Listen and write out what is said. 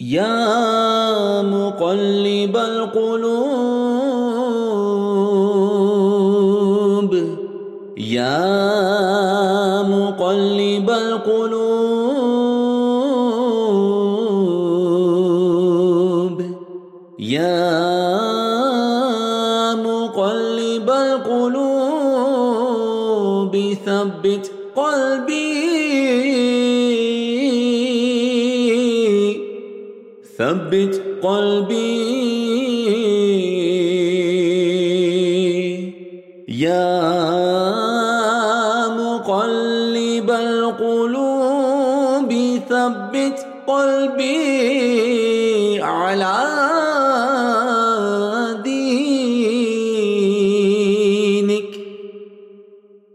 يا مقلب القلوب يا مقلب القلوب يا مقلب القلوب ثبت قلبي ثبت قلبي. يا مقلب القلوب ثبت قلبي.